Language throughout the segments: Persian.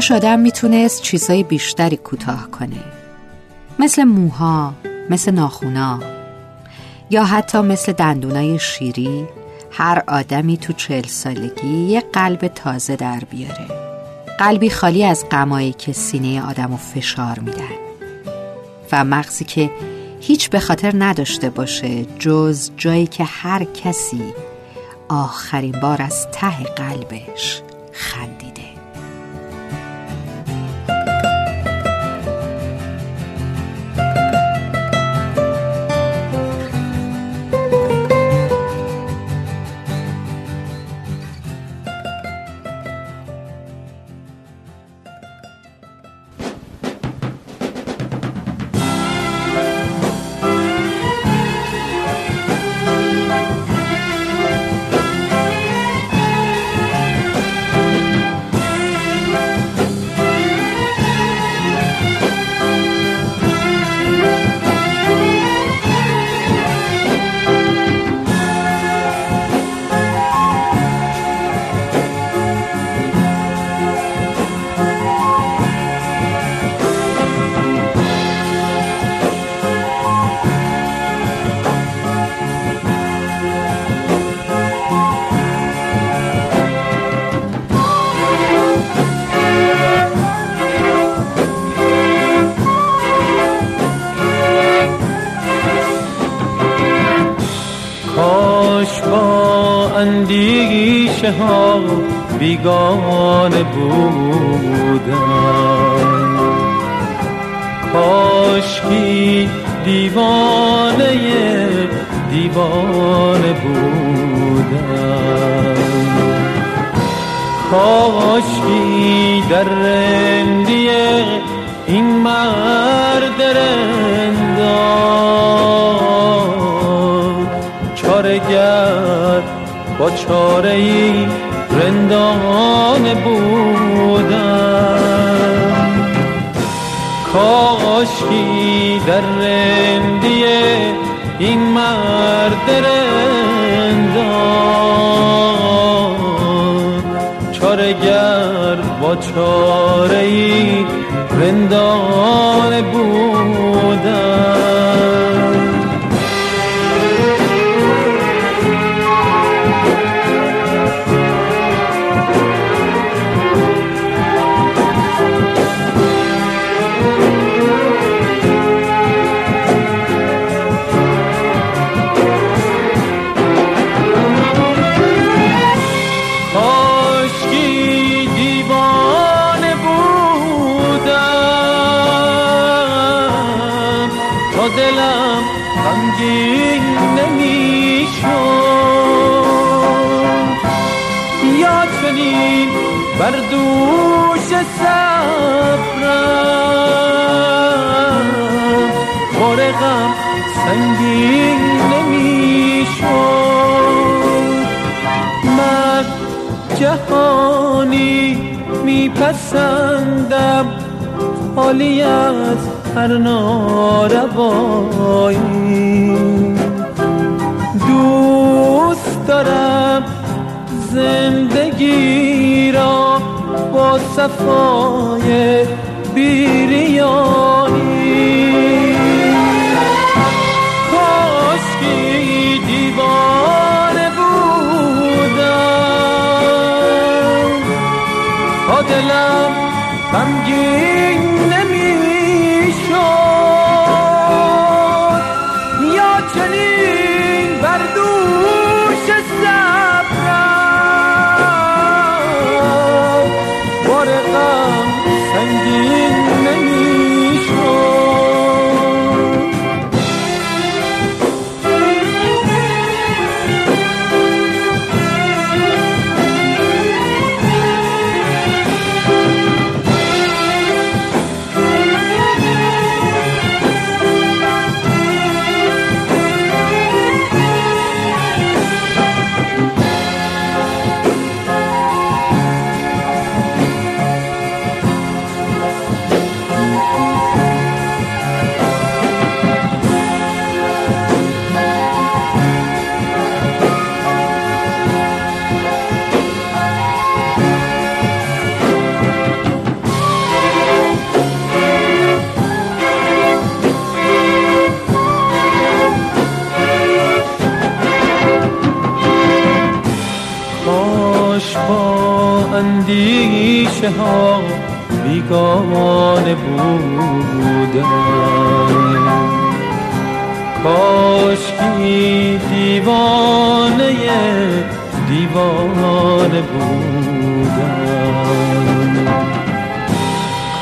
کاش آدم می‌تونست چیزای بیشتری کوتاه کنه. مثل موها مثل ناخونا یا حتی مثل دندونای شیری هر آدمی تو چهل سالگی یه قلب تازه در بیاره. قلبی خالی از غمایی که سینه آدم و فشار میدن. و مغزی که هیچ به خاطر نداشته باشه جز جایی که هر کسی آخرین بار از ته قلبش خندیده اندیشه ها بیگانه بودم کاشکی دیوانه دیوانه بودم کاشکی در رندی این مرد با چاره ای رندانه بودم. کاشکی در رندی این مرد رندان. چارگر با چاره ای رندانه بودم. بر دوش صبرم بار غم سنگین نمی‌شد. من جهانی میپسندم. حالی از هر ناروایی. صفای بیریانی کاشکی دیوانه دلم گوشه ها بیگانه بودم کاشکی دیوانه دیوانه بودم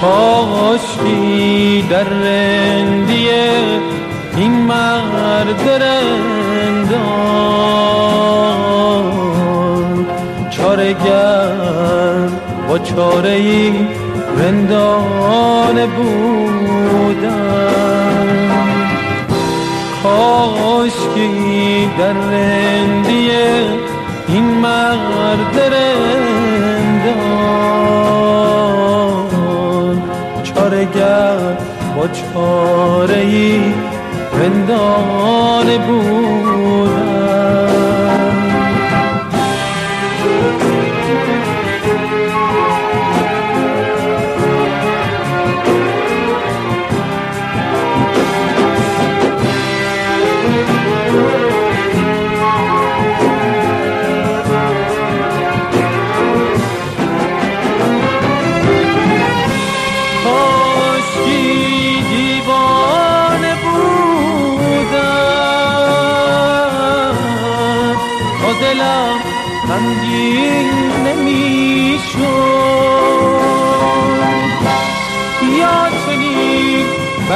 کاشکی در رندی این مرد رندان چارگر چاره ای رندانه بودم کاشکی در رندی این مرد رندان. چارگر با چاره ای رندان بودم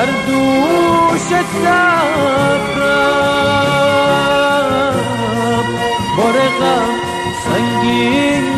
بر دوش سفرم بار غم سنگین